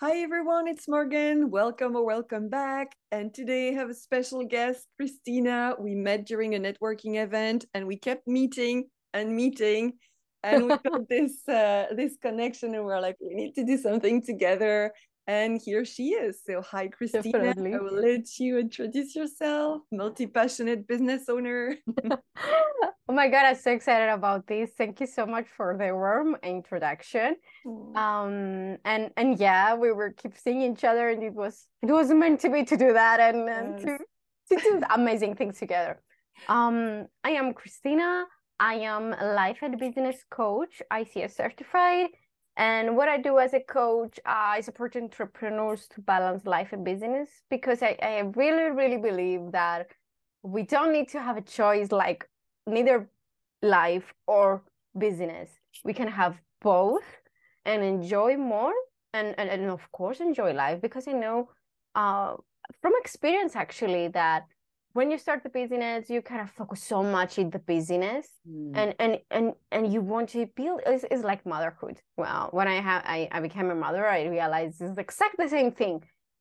Hi everyone, it's Morgane. Welcome or welcome back. And today I have a special guest, Christina. We met during a networking event and we kept meeting and meeting. And we got this uh, this connection and we're like, we need to do something together. And here she is. So hi Christina. Definitely. I will let you introduce yourself, multi-passionate business owner. oh my god, I'm so excited about this. Thank you so much for the warm introduction. Um and and yeah, we were keep seeing each other and it was it was meant to be to do that and, and Yes. to to do amazing things together. Um I am Christina. I am a life and business coach, ICF certified. And what I do as a coach, uh, I support entrepreneurs to balance life and business because I, I really, really believe that we don't need to have a choice like neither life or business. We can have both and enjoy more and, and, and of course enjoy life because I know uh, from experience actually that when you start the business, you kind of focus so much in the business Mm. and and and and you want to build it's, it's like motherhood. Well when i have I, I became a mother i realized it's exactly the same thing.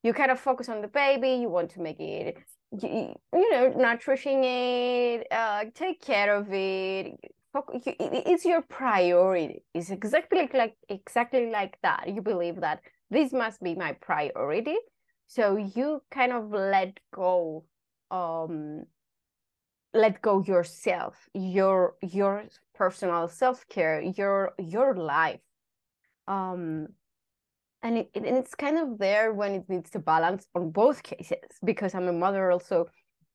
You kind of focus on the baby you want to make it you, you know nourishing it uh take care of it. It- it's your priority. It's exactly like, like exactly like that. You believe that this must be my priority. So you kind of let go um let go yourself your your personal self-care your your life. Um and it, and it's kind of there when it needs to balance on both cases because i'm a mother also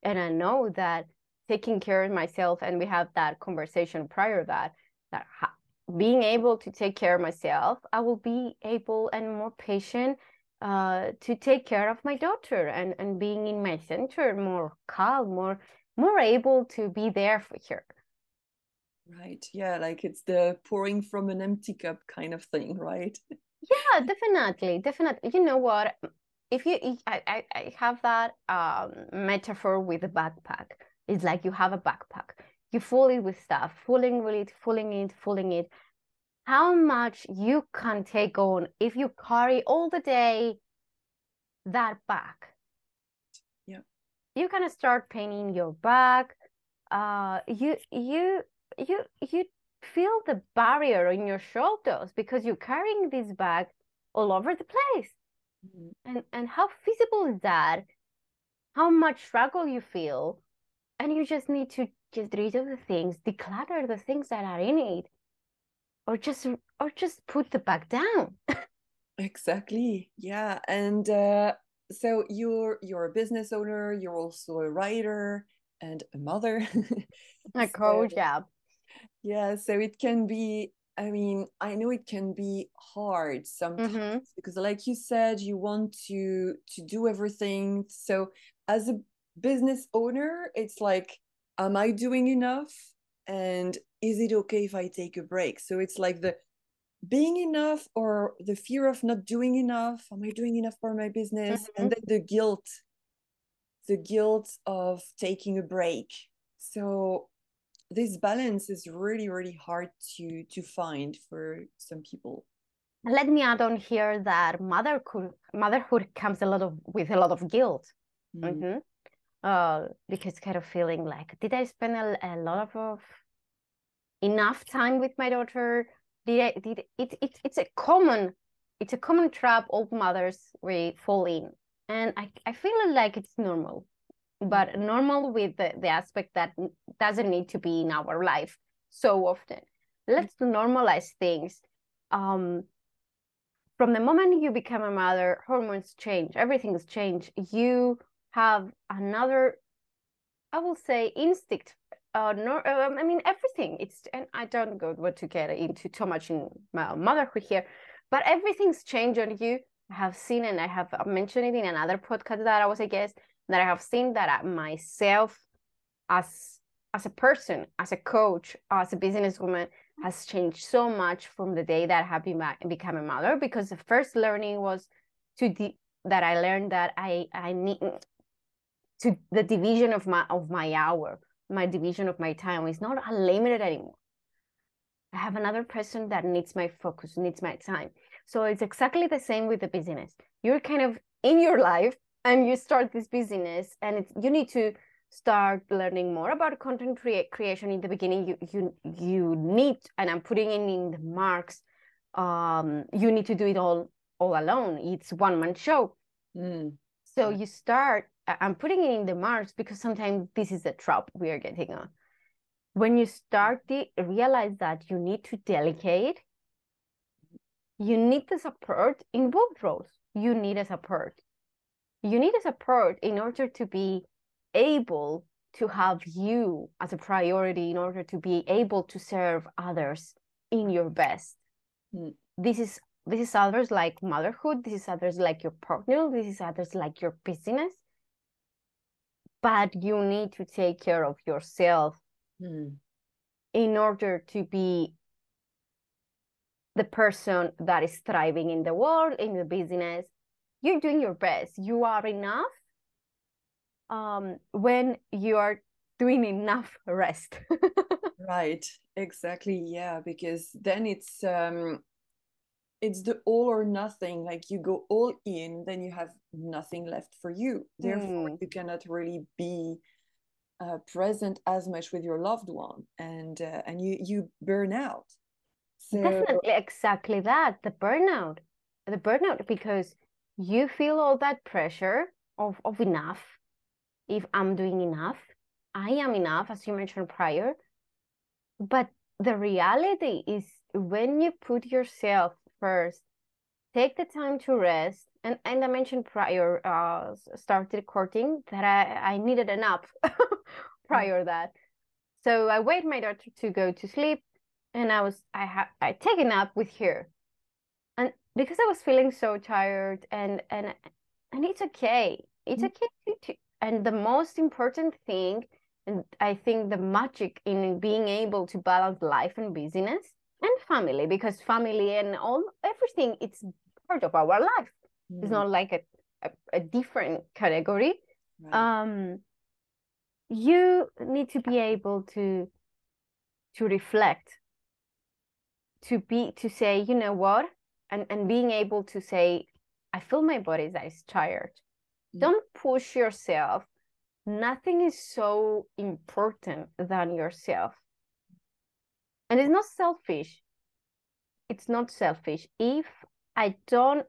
and i know that taking care of myself and we have that conversation prior that that ha- being able to take care of myself i will be able and more patient uh, to take care of my daughter and and being in my center more calm more more able to be there for her Right. Yeah, like it's the pouring from an empty cup kind of thing, right? Yeah, definitely, definitely. You know what? If you, I, I, I have that um metaphor with a backpack. It's like you have a backpack. You fill it with stuff, filling with it, filling it, filling it. How much you can take on if you carry all the day that bag? Yeah. You can start painting your bag. Uh, you, you, you, you feel the barrier in your shoulders because you're carrying this bag all over the place. Mm. and and how feasible is that how much struggle you feel and you just need to get rid of the things declutter the things that are in it or just or just put the bag down Exactly. Yeah. And uh, so you're you're a business owner, you're also a writer and a mother. a coach yeah yeah, so it can be, I mean, I know it can be hard sometimes mm-hmm. because like you said, you want to to do everything. So as a business owner, it's like, am I doing enough? And is it okay if I take a break? So it's like the being enough or the fear of not doing enough am i doing enough for my business Mm-hmm. and then the guilt the guilt of taking a break so this balance is really really hard to to find for some people let me add on here that motherhood motherhood comes a lot of with a lot of guilt Mm, mm-hmm. Uh because kind of feeling like did i spend a, a lot of, of enough time with my daughter? Did I, did it, it it's a common it's a common trap all mothers we fall in. And i i feel like it's normal but normal with the, the aspect that doesn't need to be in our life so often. Let's normalize things. Um from the moment you become a mother hormones change everything's changed. You have another I will say instinct. Uh, no, um, I mean everything. It's and I don't go want to get into too much in my motherhood here, but everything's changed on you. I have seen and I have mentioned it in another podcast that I was a guest that I have seen that myself as as a person, as a coach, as a businesswoman has changed so much from the day that I have been, become a mother because the first learning was to the that I learned that I I need to the division of my of my hour my division of my time is not unlimited anymore. I have another person that needs my focus needs my time. So it's exactly the same with the business. You're kind of in your life and you start this business and it's you need to start learning more about content crea- creation. In the beginning you you you need and i'm putting in in the marks um you need to do it all all alone. It's one man show. Mm. so you start i'm putting it in the marks because sometimes this is a trap we are getting on. When you start to realize that you need to delegate you need the support in both roles. You need a support. You need a support in order to be able to have you as a priority in order to be able to serve others in your best. Mm. this is this is others like motherhood. This is others like your partner. This is others like your business but you need to take care of yourself Mm. in order to be the person that is thriving in the world in the business you're doing your best you are enough um when you are doing enough rest Right, exactly. Yeah, because then it's um it's the all or nothing. Like you go all in, then you have nothing left for you. Therefore, Mm. you cannot really be uh, present as much with your loved one, and uh, and you you burn out. So definitely exactly that the burnout the burnout because you feel all that pressure of of enough if i'm doing enough i am enough as you mentioned prior but the reality is when you put yourself first take the time to rest and and i mentioned prior uh started recording that i i needed a nap prior that. So i wait my daughter to go to sleep and i was i had i take a nap with her. And because i was feeling so tired and and and it's okay. It's Mm. okay to, to and the most important thing and i think the magic in being able to balance life and business and family because family and all everything it's part of our life. It's mm, not like a, a, a different category. Right. um you need to be able to to reflect to be to say you know what? And and being able to say i feel my body that is tired. Mm. don't push yourself. Nothing is so important than yourself and it's not selfish. It's not selfish. If i don't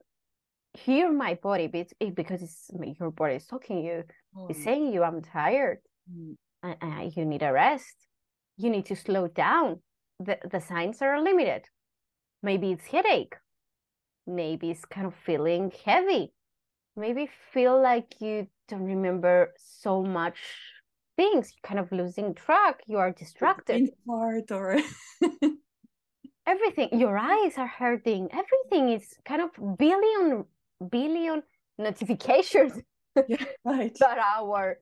hear my body it- because it's your body is talking you it's Oh, saying you i'm tired. Mm, you need a rest. You need to slow down. The, the signs are limited maybe it's headache. Maybe it's kind of feeling heavy. Maybe feel like you don't remember so much things you're kind of losing track you are distracted. part or everything your eyes are hurting everything is kind of billion billion notifications yeah, right. that our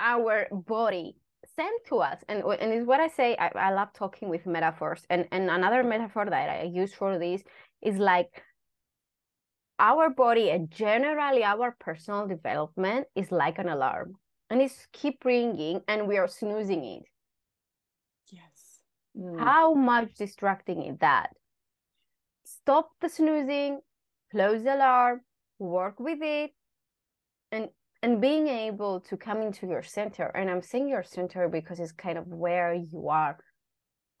our body. Sent to us and and it's what i say I, I love talking with metaphors and and another metaphor that i use for this is like our body and generally our personal development is like an alarm and it's keep ringing and we are snoozing it. Yes. Mm, how much distracting is that? Stop the snoozing close the alarm work with it and and being able to come into your center. And i'm saying your center because it's kind of where you are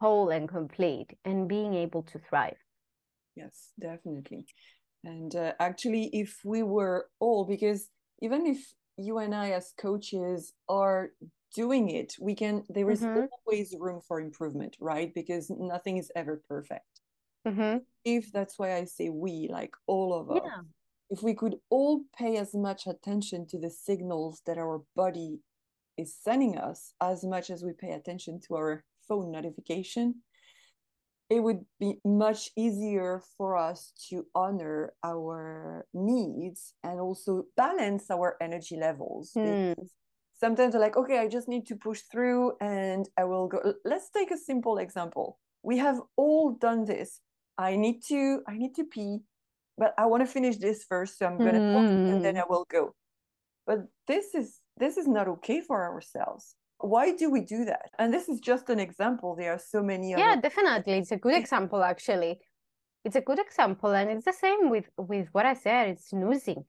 whole and complete and being able to thrive. Yes, definitely. And uh, actually, if we were all, because even if you and I as coaches are doing it, we can, there is Mhm. always room for improvement, right? Because nothing is ever perfect. mm-hmm. If that's why I say we, like all of us, yeah if we could all pay as much attention to the signals that our body is sending us as much as we pay attention to our phone notification, it would be much easier for us to honor our needs and also balance our energy levels. Hmm. Because sometimes we're like, okay, I just need to push through and I will go. Let's take a simple example. We have all done this. I need to, I need to pee, but I want to finish this first, so I'm gonna pause and then Mhm. I will go. But this is this is not okay for ourselves. Why do we do that? And this is just an example. There are so many yeah other definitely. It's a good example actually. It's a good example and it's the same with with what i said. It's snoozing.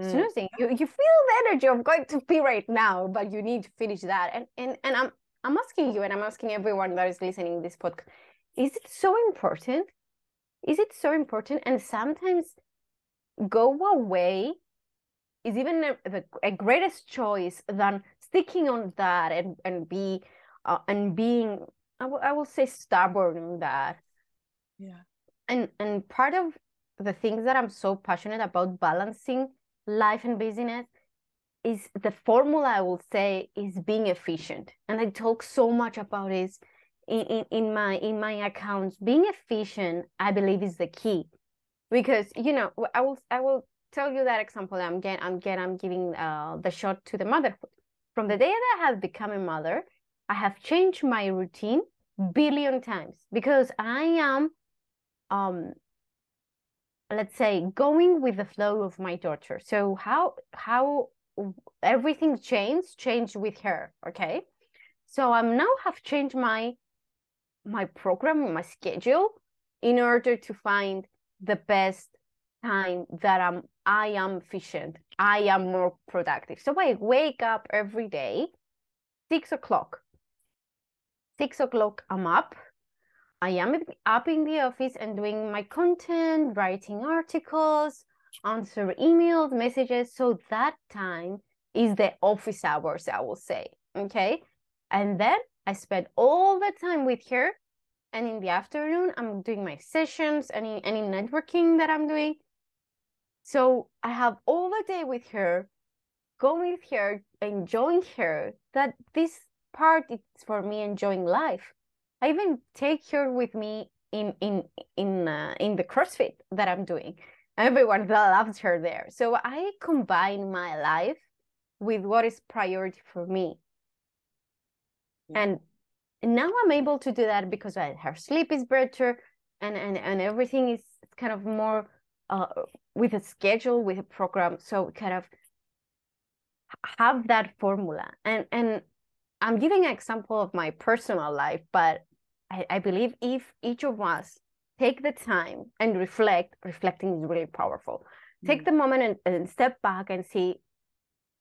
Mm. snoozing. You, you feel the energy of going to pee right now but you need to finish that. And and, and i'm i'm asking you and i'm asking everyone that is listening this podcast is it so important? Is it so important? And sometimes go away is even a, the, a greatest choice than sticking on that and and be uh, and being I, w- I will say stubborn in that. Yeah. And and part of the things that i'm so passionate about balancing life and business is the formula i will say is being efficient. And i talk so much about it in, in, in my in my accounts. Being efficient i believe is the key. Because you know i will i will tell you that example. I'm getting i'm getting i'm giving uh, the shot to the motherhood from the day that i have become a mother i have changed my routine billion times because i am um let's say going with the flow of my daughter. So how how everything changed changed with her okay? So i'm now have changed my my program my schedule in order to find the best time that i'm i am efficient i am more productive so i wake up every day six o'clock six o'clock i'm up I am up in the office and doing my content, writing articles, answer emails, messages. So that time is the office hours, I will say. Okay. And then I spend all the time with her. And in the afternoon, I'm doing my sessions, any any networking that I'm doing. So I have all the day with her, going with her, enjoying her. That this part is for me enjoying life I even take her with me in in in uh, in the CrossFit that I'm doing. Everyone that loves her there. So I combine my life with what is priority for me. Yeah. And now I'm able to do that because her sleep is better and, and, and everything is kind of more uh, with a schedule, with a program. So kind of have that formula. And and I'm giving an example of my personal life, but I, I believe if each of us take the time and reflect, reflecting is really powerful. Take mm. the moment and, and step back and see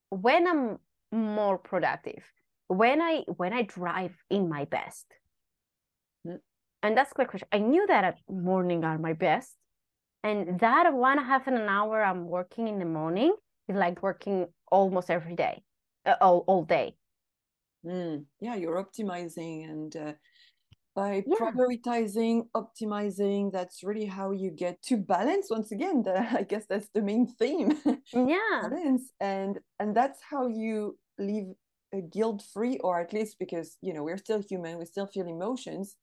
when I'm more productive, when I when I drive in my best. And that's the question. I knew that at morning are my best. And that one half an hour I'm working in the morning is like working almost every day, uh, all, all day. Mm. Yeah, you're optimizing and uh, by yeah. prioritizing optimizing that's really how you get to balance once again the, i guess that's the main theme yeah balance and and that's how you live a guilt free or at least because you know we're still human we still feel emotions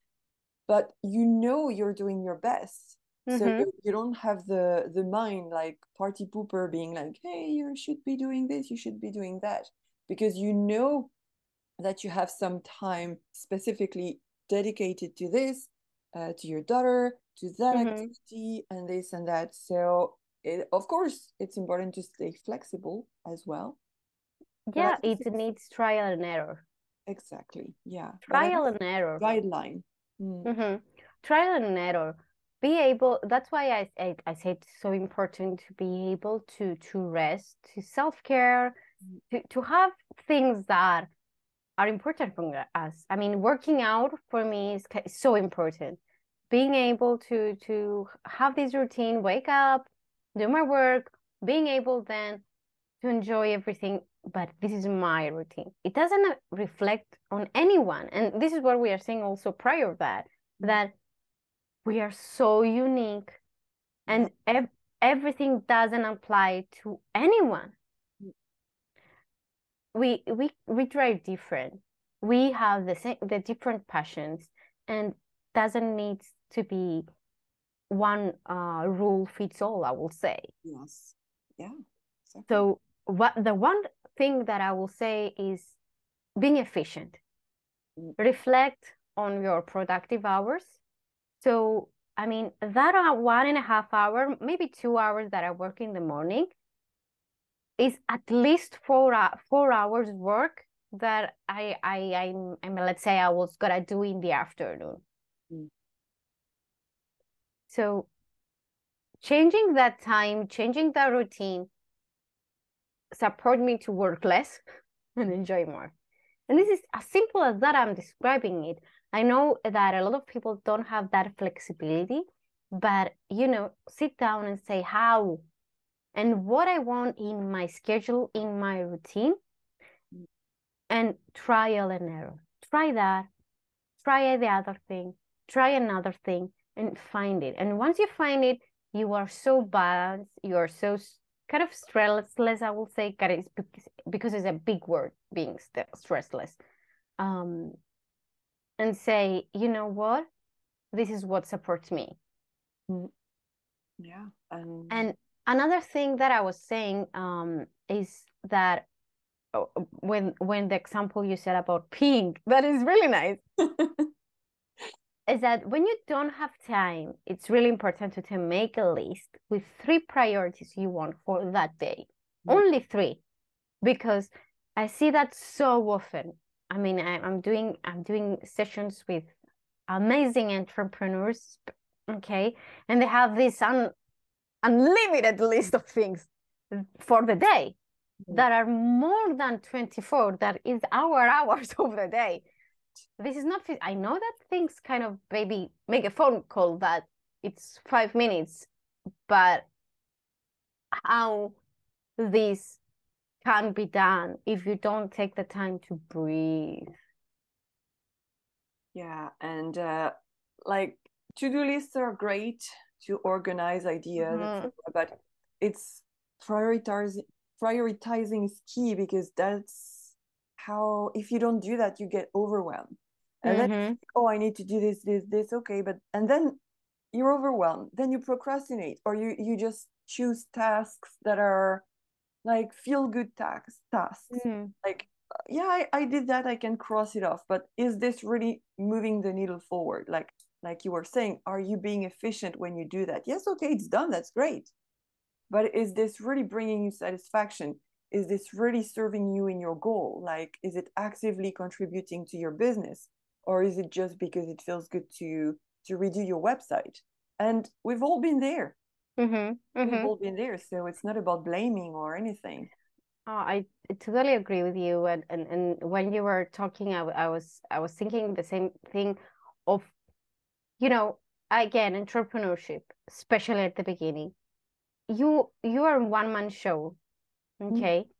but you know you're doing your best mm-hmm. so you, you don't have the the mind like party pooper being like hey you should be doing this you should be doing that because you know that you have some time specifically dedicated to this, uh, to your daughter, to that mm-hmm. activity, and this and that. So, it, of course, it's important to stay flexible as well. Yeah, it needs trial and error. Exactly. Yeah. Trial and error. Guideline. Mm. Mm-hmm. Trial and error. Be able. That's why I, I I said it's so important to be able to to rest, to self care, mm. to to have things that are important for us. I mean, working out for me is so important. Being able to to have this routine, wake up, do my work, being able then to enjoy everything. But this is my routine. It doesn't reflect on anyone, and this is what we are saying also prior to that mm-hmm. that we are so unique, and ev- everything doesn't apply to anyone. We we we drive different. We have the same the different passions and doesn't need to be one uh, rule fits all i will say. Yes. Yeah exactly. so what the one thing that i will say is being efficient. Mm. reflect on your productive hours so i mean that one and a half hour maybe two hours that i work in the morning is at least four uh, four hours work that I I I'm, I mean, let's say I was gonna do in the afternoon. Mm. So changing that time, changing that routine support me to work less and enjoy more. And this is as simple as that I'm describing it. I know that a lot of people don't have that flexibility, but you know, sit down and say how and what I want in my schedule, in my routine, and trial and error. Try that, try the other thing, try another thing, and find it. And once you find it, you are so balanced, you are so kind of stressless, I will say, because it's a big word, being stressless. Um, and say, you know what, this is what supports me. Mm. Yeah. Um... And another thing that I was saying um, is that oh, when when the example you said about pink, that is really nice. is that when you don't have time, it's really important to, to make a list with three priorities you want for that day. Mm-hmm. Only three. Because I see that so often. I mean, I, I'm doing I'm doing sessions with amazing entrepreneurs, okay, and they have this un, unlimited list of things for the day mm-hmm. that are more than 24 that is our hours of the day this is not i know that things kind of maybe make a phone call that it's five minutes but how this can be done if you don't take the time to breathe yeah and uh like to-do lists are great to organize ideas mm-hmm. but it's prioritizing prioritizing is key because that's how if you don't do that you get overwhelmed and mm-hmm. then oh i need to do this this this okay but and then you're overwhelmed then you procrastinate or you you just choose tasks that are like feel good tasks tasks. Mm-hmm. like yeah I, I did that i can cross it off but is this really moving the needle forward? Like like you were saying are you being efficient when you do that? Yes okay it's done that's great. But is this really bringing you satisfaction? Is this really serving you in your goal? Like is it actively contributing to your business? Or is it just because it feels good to to redo your website? And we've all been there mm-hmm, mm-hmm. we've all been there so it's not about blaming or anything oh, I totally agree with you and, and and when you were talking I, I was i was thinking the same thing of you know again entrepreneurship especially at the beginning you you are one man show Mm-hmm. okay mm-hmm.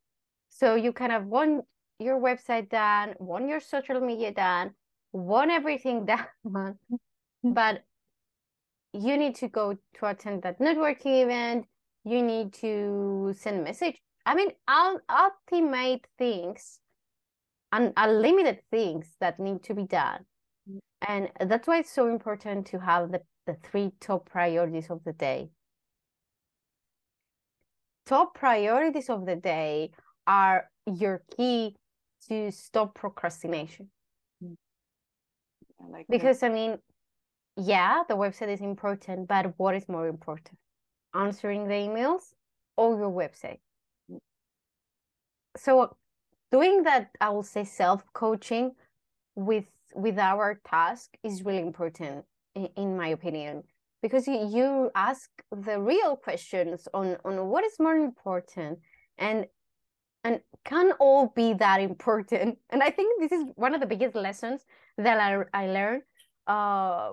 so you kind of want your website done want your social media done want everything done but you need to go to attend that networking event you need to send message i mean i'll ultimate things and unlimited things that need to be done mm-hmm. and that's why it's so important to have the, the three top priorities of the day top priorities of the day are your key to stop procrastination. I like because that. I mean, yeah, the website is important, but what is more important? Answering the emails or your website? So doing that, I will say self-coaching with with our task is really important in, my opinion because you, you ask the real questions on on what is more important and and can all be that important and i think this is one of the biggest lessons that i, I learned uh,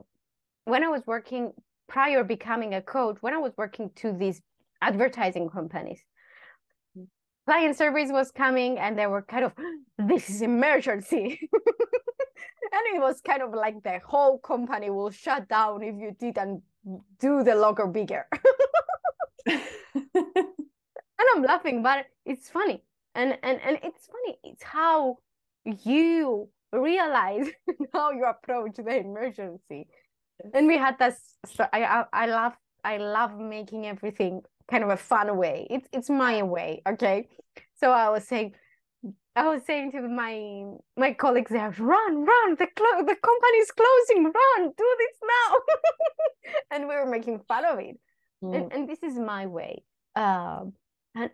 when i was working prior becoming a coach when i was working to these advertising companies client service was coming and they were kind of this is emergency and it was kind of like the whole company will shut down if you didn't do the logo bigger. and I'm laughing, but it's funny. And and and it's funny. It's how you realize how you approach the emergency. And we had this. So I, I I love I love making everything kind of a fun way. It's it's my way, okay. So I was saying, I was saying to my my colleagues there, run, run, the clo- the company's closing, run, do this now. and we were making fun of it. Mm. And, and this is my way. Um, and,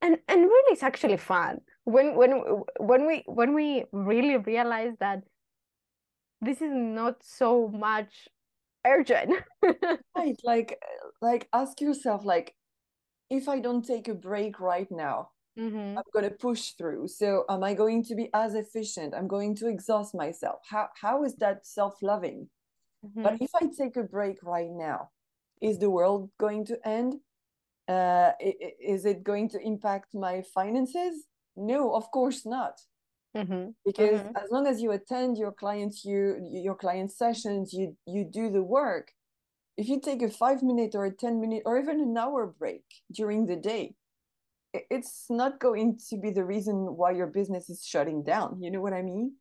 and and really it's actually fun when when when we when we really realize that this is not so much urgent right like like ask yourself like if i don't take a break right now Mhm. i'm going to push through. So am i going to be as efficient? I'm going to exhaust myself. How how is that self-loving? But Mhm. if i take a break right now is the world going to end? Uh is it going to impact my finances? No of course not Mhm. because Mhm. as long as you attend your clients you your client sessions you you do the work if you take a five minute or a 10 minute or even an hour break during the day it's not going to be the reason why your business is shutting down you know what i mean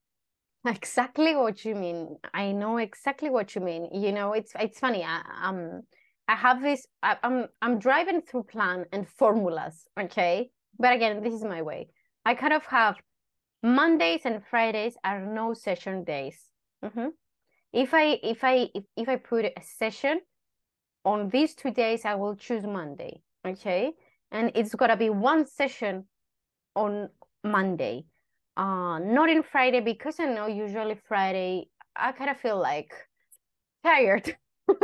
Exactly what you mean. I know exactly what you mean. You know, it's it's funny. I um I have this I, I'm I'm driving through plan and formulas, okay? But again, this is my way. I kind of have Mondays and Fridays are no session days. Mhm. If I if I if, if I put a session on these two days, I will choose Monday, okay? And it's gotta be one session on Monday. Uh, not in Friday because I know usually Friday I kind of feel like tired.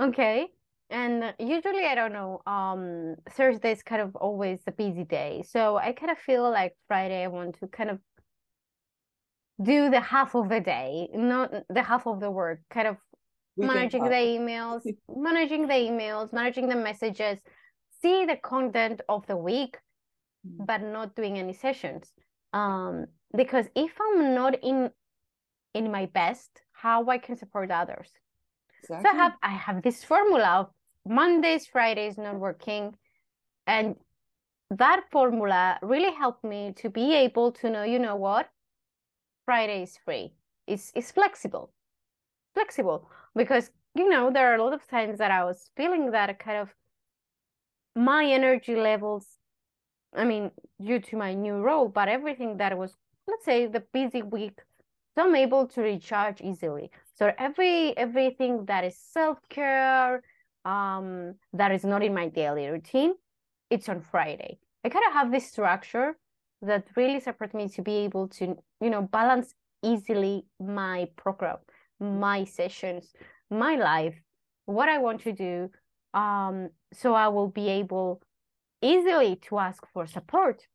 Okay. And usually I don't know, um Thursday is kind of always a busy day. So I kind of feel like Friday I want to kind of do the half of the day, not the half of the work, kind of Weekend managing the emails, managing the emails, managing the messages, see the content of the week, Mm. but not doing any sessions. Um, because if I'm not in in my best, how I can support others? So I have I have this formula of Mondays, Fridays not working, and that formula really helped me to be able to know, you know what, Friday is free. It's it's flexible, flexible because you know there are a lot of times that I was feeling that kind of my energy levels. I mean, due to my new role, but everything that was, let's say, the busy week, so I'm able to recharge easily. So every everything that is self-care, um, that is not in my daily routine, it's on Friday. I kind of have this structure that really supports me to be able to, you know, balance easily my program, my sessions, my life, what I want to do. Um, so I will be able easily to ask for support.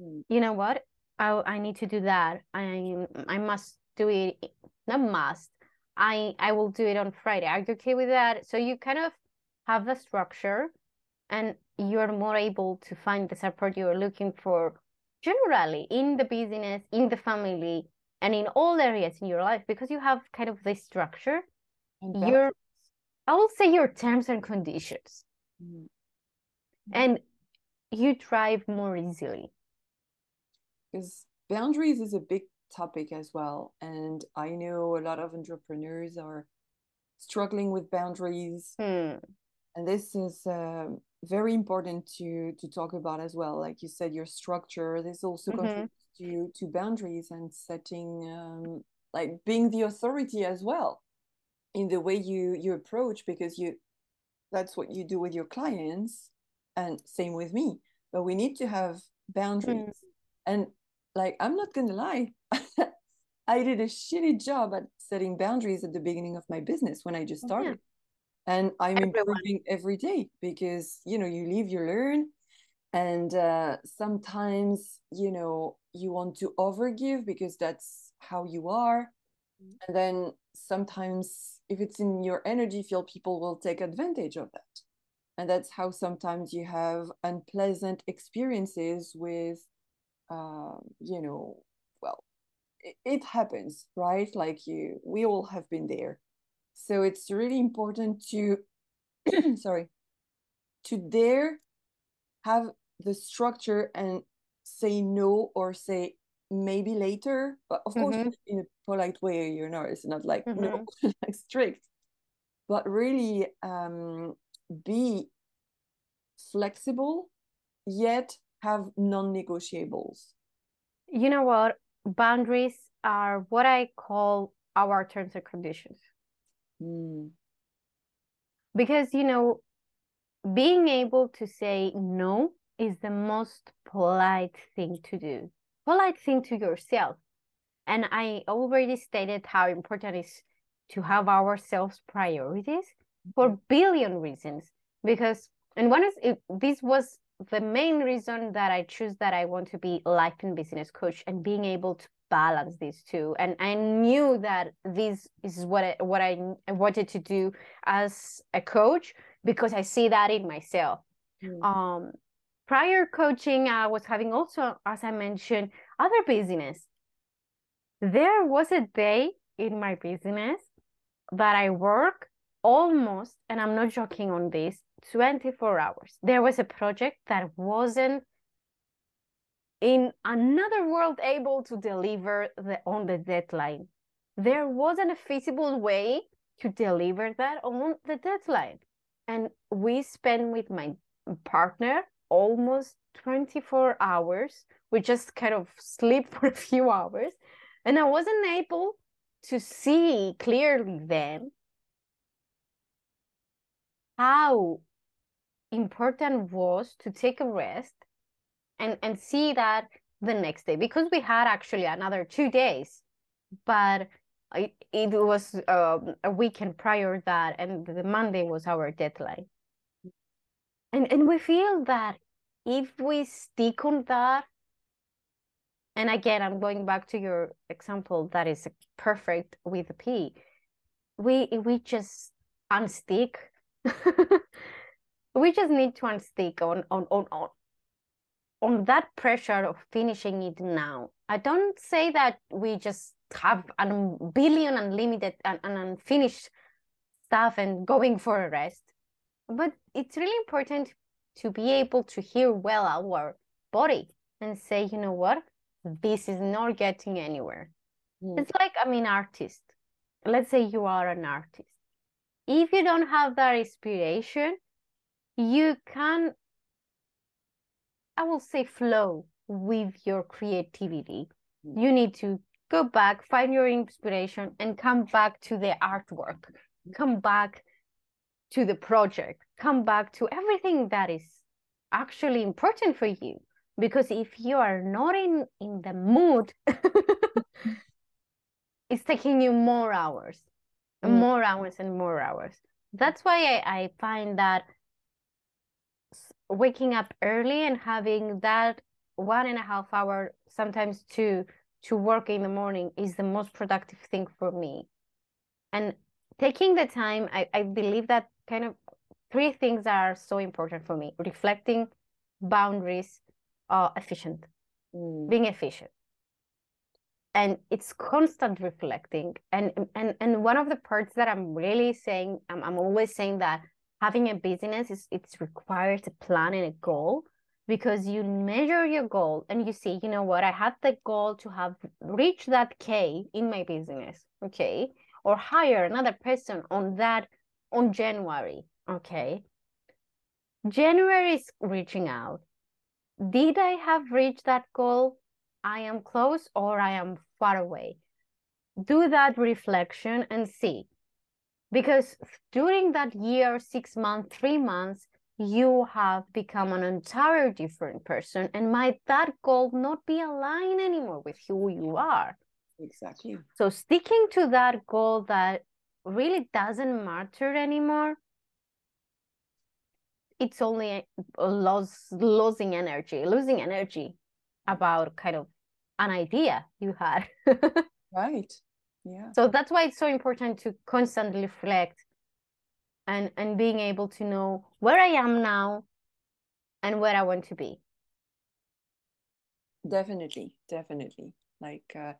Mm. You know what? I I need to do that. I I must do it. Not must. I I will do it on Friday. Are you okay with that? So you kind of have the structure, and you're more able to find the support you're looking for generally in the business, in the family, and in all areas in your life because you have kind of this structure. and Your I will say your terms and conditions, Mm. and you drive more easily. because boundaries is a big topic as well and i know a lot of entrepreneurs are struggling with boundaries Hmm. and this is um, very important to to talk about as well like you said your structure this also Mhm. contributes to to boundaries and setting um, like being the authority as well in the way you you approach because you that's what you do with your clients and same with me but we need to have boundaries and like i'm not gonna lie i did a shitty job at setting boundaries at the beginning of my business when i just Yeah. started. And i'm Everyone. improving every day because you know you live you learn. And uh, sometimes you know you want to overgive because that's how you are. And then sometimes if it's in your energy field people will take advantage of that. And that's how sometimes you have unpleasant experiences with um, you know well it, it happens right like you we all have been there so it's really important to sorry to dare have the structure and say no or say maybe later but of course Mhm. in a polite way you know it's not like no Mhm. like strict but really um be flexible yet have non-negotiables You know what? Boundaries are what I call our terms and conditions. Mm, Because, you know, being able to say no is the most polite thing to do, polite thing to yourself. And I already stated how important it is to have ourselves priorities. for billion reasons because and one is it, this was the main reason that I choose that I want to be life and business coach and being able to balance these two. And I knew that this is what I, what I wanted to do as a coach because I see that in myself. Mm. Um, prior coaching, I was having also, as I mentioned, other business. There was a day in my business that I work almost, and I'm not joking on this, 24 hours. There was a project that wasn't in another world able to deliver the, on the deadline. There wasn't a feasible way to deliver that on the deadline. And we spent with my partner almost 24 hours. We just kind of sleep for a few hours. And I wasn't able to see clearly then how important was to take a rest and and see that the next day because we had actually another two days but it, it was um, a weekend prior that and the monday was our deadline. And and we feel that if we stick on that and again i'm going back to your example that is perfect with the p we we just unstick we just need to unstick on on on on on that pressure of finishing it now. I don't say that we just have a billion unlimited and, and unfinished stuff and going for a rest, but it's really important to be able to hear well our body and say, you know what, this is not getting anywhere. Mm. It's like I'm an artist. Let's say you are an artist. If you don't have that inspiration, you can i will say flow with your creativity. Mm. you need to go back find your inspiration and come back to the artwork. Come back to the project. Come back to everything that is actually important for you. Because if you are not in in the mood it's taking you more hours mm. more hours and more hours. That's why I, I find that waking up early and having that one and a half hour sometimes two to work in the morning is the most productive thing for me. And taking the time i, I believe that kind of three things are so important for me reflecting boundaries uh, efficient mm. being efficient. And it's constant reflecting. And and and one of the parts that i'm really saying i'm, I'm always saying that having a business is it's required a plan and a goal because you measure your goal and you see, you know what, I had the goal to have reached that K in my business, okay, or hire another person on that on January, okay. January is reaching out. Did I have reached that goal? I am close or I am far away. Do that reflection and see because during that year six months three months you have become an entire different person. And might that goal not be aligned anymore with who you are? Exactly. So sticking to that goal that really doesn't matter anymore it's only a loss losing energy losing energy about kind of an idea you had. Right yeah. So that's why it's so important to constantly reflect and and being able to know where i am now and where i want to be. Definitely definitely. Like uh,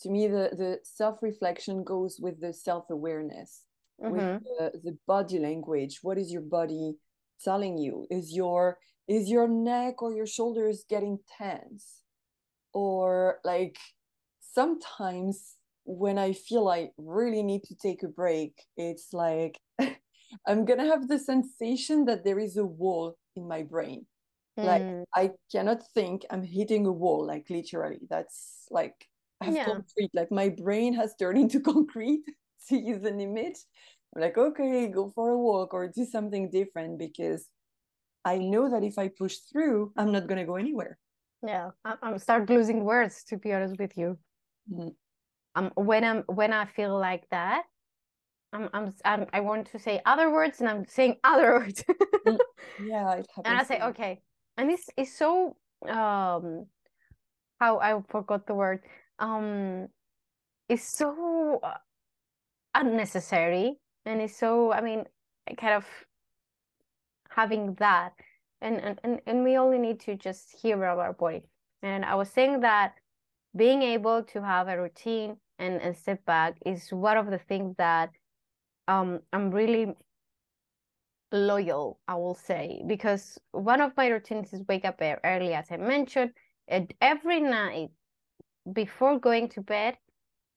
to me the the self-reflection goes with the self-awareness mm-hmm. with the, the body language. What is your body telling you? Is your is your neck or your shoulders getting tense? Or like sometimes when I feel I really need to take a break, it's like I'm gonna have the sensation that there is a wall in my brain. Mm. Like I cannot think I'm hitting a wall, like literally. That's like I have yeah. concrete, like my brain has turned into concrete to use an image. I'm like, okay, go for a walk or do something different because I know that if I push through, I'm not gonna go anywhere. Yeah, I'm start losing words to be honest with you. Mm-hmm um when i'm when i feel like that I'm, I'm, I'm I want to say other words and I'm saying other words. Yeah. And I say, okay. And it's it's so um how I forgot the word. Um it's so uh, unnecessary and it's so I mean kind of having that and and and, and we only need to just hear our body. And I was saying that being able to have a routine and, and step back is one of the things that um I'm really loyal, I will say, because one of my routines is wake up early, as I mentioned, and every night before going to bed,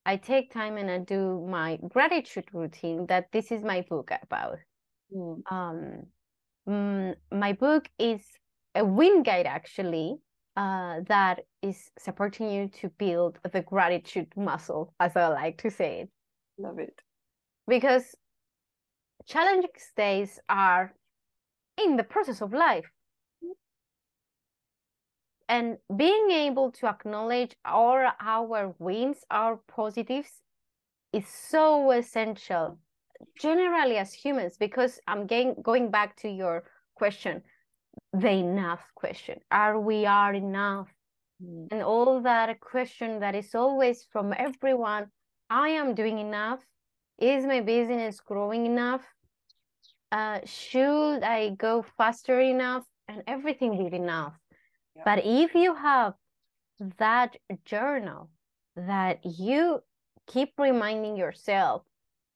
I take time and I do my gratitude routine that this is my book about. Mm. Um, mm, my book is a win guide actually uh, that is supporting you to build the gratitude muscle, as I like to say it. Love it because challenging days are in the process of life. And being able to acknowledge all our wins, our positives, is so essential, generally as humans, because I'm getting, going back to your question, the enough question. Are we are enough? Mm. And all that question that is always from everyone, I am doing enough is my business growing enough uh, should i go faster enough and everything with enough yeah. but if you have that journal that you keep reminding yourself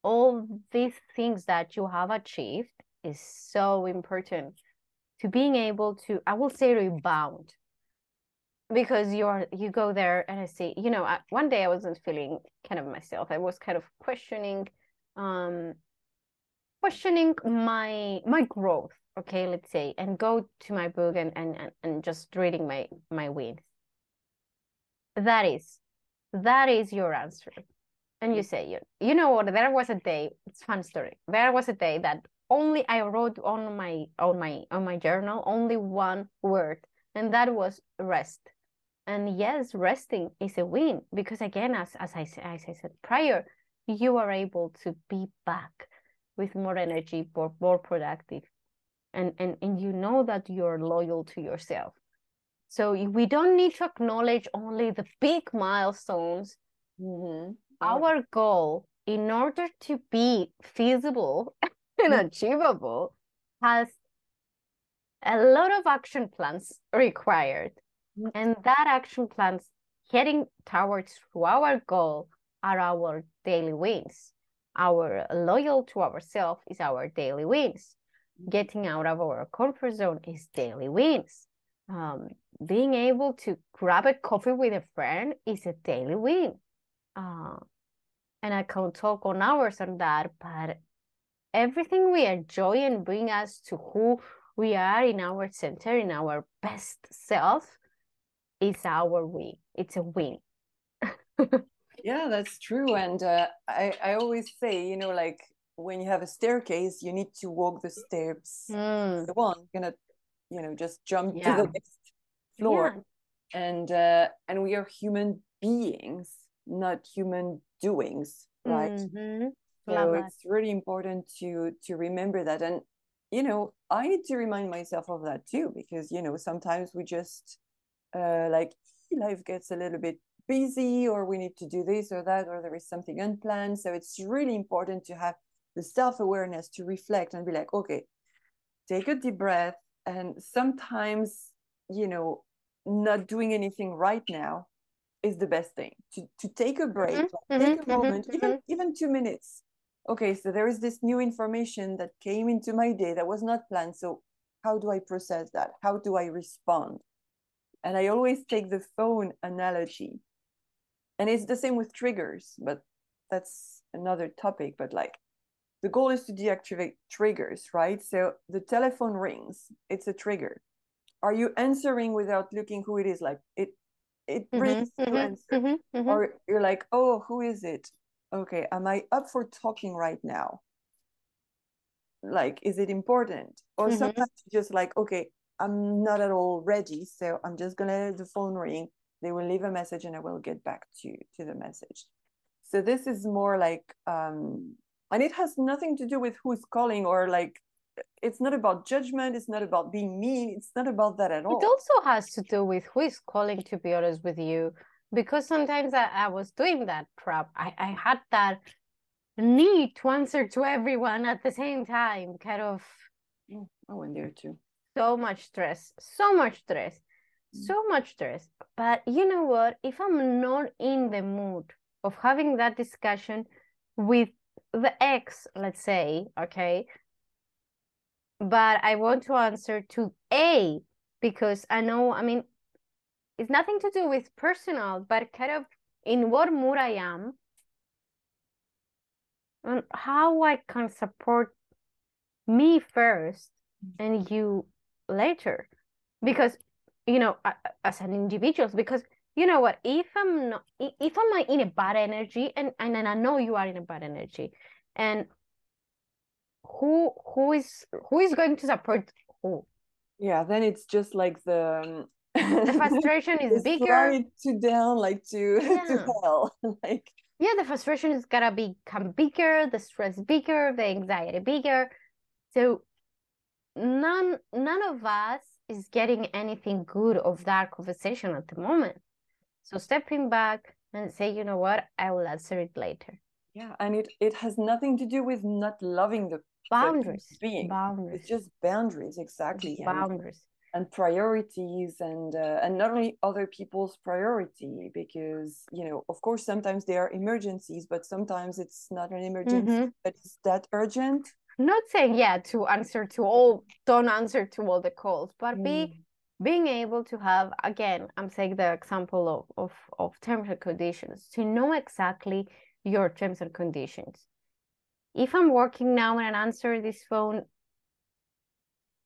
all these things that you have achieved is so important to being able to i will say rebound. Because you're you go there and i see you know one day i wasn't feeling kind of myself. I was kind of questioning um questioning my my growth okay let's say and go to my book and and and just reading my my wins that is that is your answer. And you say you, you know what? There was a day it's fun story. There was a day that only i wrote on my on my on my journal only one word and that was rest and yes, resting is a win because again, as, as I as I said prior, you are able to be back with more energy, more, more productive. And, and, and you know that you're loyal to yourself. So we don't need to acknowledge only the big milestones. Mm-hmm. Our goal, in order to be feasible and mm-hmm. achievable, has a lot of action plans required. And that action plans heading towards our goal are our daily wins. Our loyal to ourselves is our daily wins. Getting out of our comfort zone is daily wins. Um, being able to grab a coffee with a friend is a daily win. Uh, and I can talk on hours on that, but everything we enjoy and bring us to who we are in our center, in our best self, is our win. It's a win. yeah, that's true. And uh, I, I always say, you know, like when you have a staircase, you need to walk the steps. Mm. The one gonna, you know, just jump yeah. to the next floor. Yeah. And uh, and we are human beings, not human doings, right? Mm-hmm. So it's really important to to remember that. And you know, I need to remind myself of that too, because you know, sometimes we just uh, like life gets a little bit busy or we need to do this or that or there is something unplanned. So it's really important to have the self-awareness to reflect and be like okay take a deep breath and sometimes you know not doing anything right now is the best thing. To, to take a break mm-hmm, take a mm-hmm, moment mm-hmm, even even two minutes okay so there is this new information that came into my day that was not planned so how do i process that how do i respond and I always take the phone analogy. And it's the same with triggers, but that's another topic. But like the goal is to deactivate triggers, right? So the telephone rings, it's a trigger. Are you answering without looking who it is? Like it it mm-hmm, rings mm-hmm, answer. Mm-hmm, mm-hmm, or you're like, oh, who is it? Okay, am I up for talking right now? Like, is it important? Or mm-hmm. sometimes just like, okay, I'm not at all ready. So I'm just gonna let the phone ring. They will leave a message and I will get back to to the message. So this is more like um, and it has nothing to do with who's calling or like it's not about judgment it's not about being mean it's not about that at all it also has to do with who is calling to be honest with you because sometimes i, I was doing that trap I, I had that need to answer to everyone at the same time kind of oh, i went there too. so much stress so much stress mm. so much stress. But you know what? If i'm not in the mood of having that discussion with the ex let's say okay but I want to answer to A because I know, I mean, it's nothing to do with personal, but kind of in what mood I am. And how I can support me first and you later. Because, you know, as an individual, because you know what, if I'm not, if I'm in a bad energy, and, and I know you are in a bad energy, and who who is who is going to support who? Yeah then it's just like the um, the frustration is bigger. to down like to yeah. to hell like yeah the frustration is gonna become bigger the stress bigger the anxiety bigger. So none none of us is getting anything good of that conversation at the moment. So stepping back and say you know what? I will answer it later. Yeah and it it has nothing to do with not loving the boundaries. being. Boundaries. it's just boundaries exactly boundaries and, priorities and uh, and not only other people's priority because you know of course sometimes there are emergencies but sometimes it's not an emergency mm-hmm. but it's that urgent not saying yeah to answer to all don't answer to all the calls but mm. be being able to have again i'm saying the example of, of of terms and conditions to know exactly your terms and conditions if I'm working now and I answer this phone,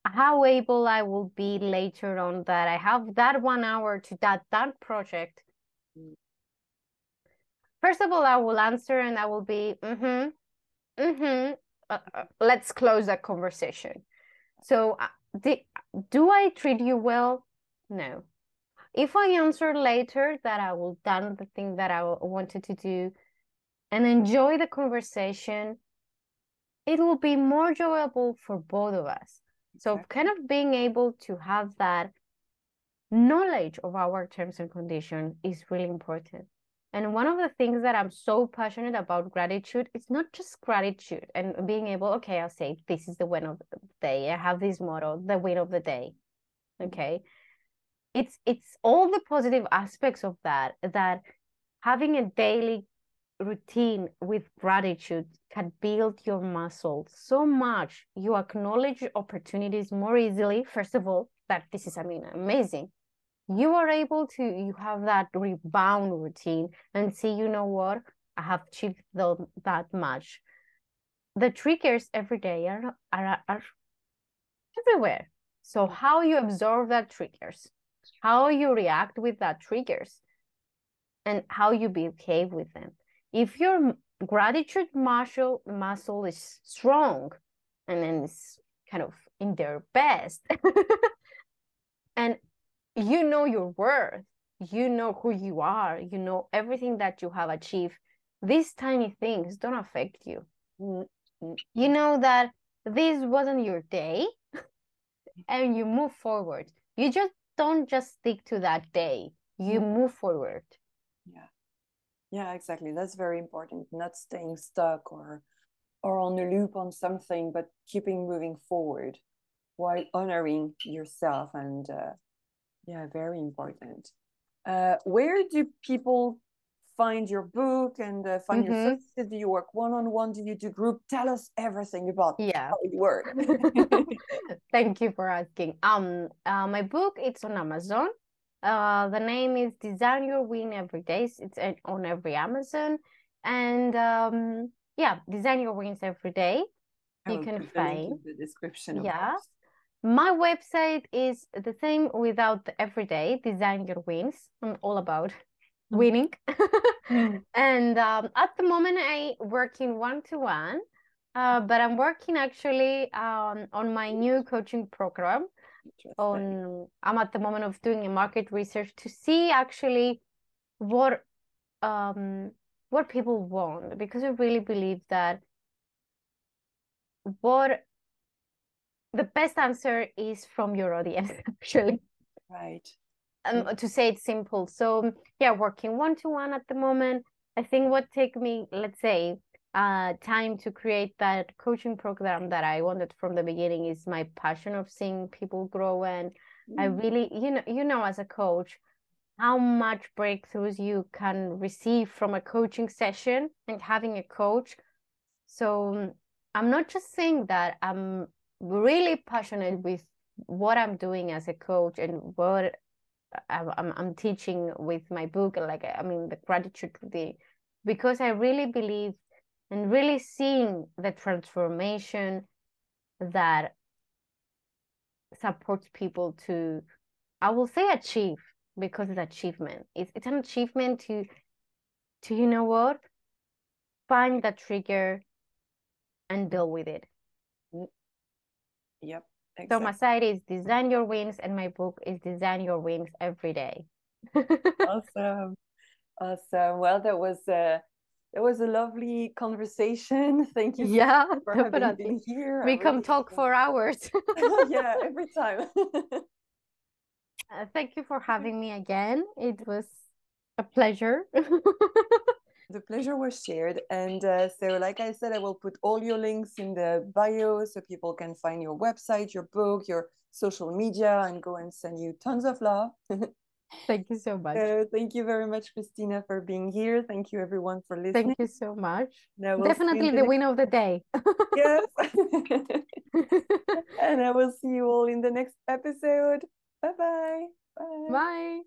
how able I will be later on that I have that one hour to that that project. First of all, I will answer and I will be mm-hmm, mm-hmm. Uh, uh, let's close that conversation. So, uh, the, do I treat you well? No. If I answer later, that I will done the thing that I wanted to do, and enjoy the conversation it will be more enjoyable for both of us. So kind of being able to have that knowledge of our terms and conditions is really important. And one of the things that I'm so passionate about gratitude, it's not just gratitude and being able, okay, I'll say this is the win of the day. I have this motto, the win of the day. Mm-hmm. Okay. It's it's all the positive aspects of that, that having a daily routine with gratitude can build your muscle so much. You acknowledge opportunities more easily. First of all, that this is, I mean, amazing. You are able to, you have that rebound routine and see, you know what, I have achieved the, that much. The triggers every day are, are, are everywhere. So how you absorb that triggers, how you react with that triggers, and how you behave with them if your gratitude muscle muscle is strong and then it's kind of in their best and you know your worth you know who you are you know everything that you have achieved these tiny things don't affect you. You know that this wasn't your day and you move forward. You just don't just stick to that day. You mm. move forward yeah exactly. That's very important not staying stuck or or on a loop on something but keeping moving forward while honoring yourself and uh, yeah very important. Uh, where do people find your book and uh, find mm-hmm. your services? Do you work one-on-one? Do you do group? Tell us everything about yeah. how you work thank you for asking. Um uh, my book it's on amazon uh, the name is Design Your Win Every Day. It's on every Amazon. And um, yeah, Design Your Wins Every Day. I you can find the description. yeah. Course. My website is the same without the everyday design your wins. I'm all about mm. winning. mm. And um, at the moment, I work in one to one, but I'm working actually um, on my new coaching program on i'm at the moment of doing a market research to see actually what um what people want because i really believe that what the best answer is from your audience, actually. Right. Um, to say it simple. So yeah, working one to one at the moment. I think what take me, let's say, uh, time to create that coaching program that I wanted from the beginning is my passion of seeing people grow. And mm. I really, you know, you know, as a coach, how much breakthroughs you can receive from a coaching session and having a coach. So I'm not just saying that I'm really passionate with what I'm doing as a coach and what I'm, I'm teaching with my book. Like, I mean, the gratitude to the because I really believe and really seeing the transformation that supports people to, I will say, achieve because it's achievement. It's it's an achievement to to you know what find that trigger and deal with it. Yep. Exactly. So my site is design your wins and my book is design your wins every day. awesome. Awesome. Well, that was a it was a lovely conversation. Thank you. Yeah, for having been here. We I can really talk for hours. yeah, every time. Uh, thank you for having me again. It was a pleasure. the pleasure was shared. And uh, so, like I said, I will put all your links in the bio so people can find your website, your book, your social media, and go and send you tons of love. Thank you so much. Uh, thank you very much, Christina, for being here. Thank you, everyone, for listening. Thank you so much. We'll Definitely the, win of the day. yes. and I will see you all in the next episode. Bye-bye. Bye. Bye.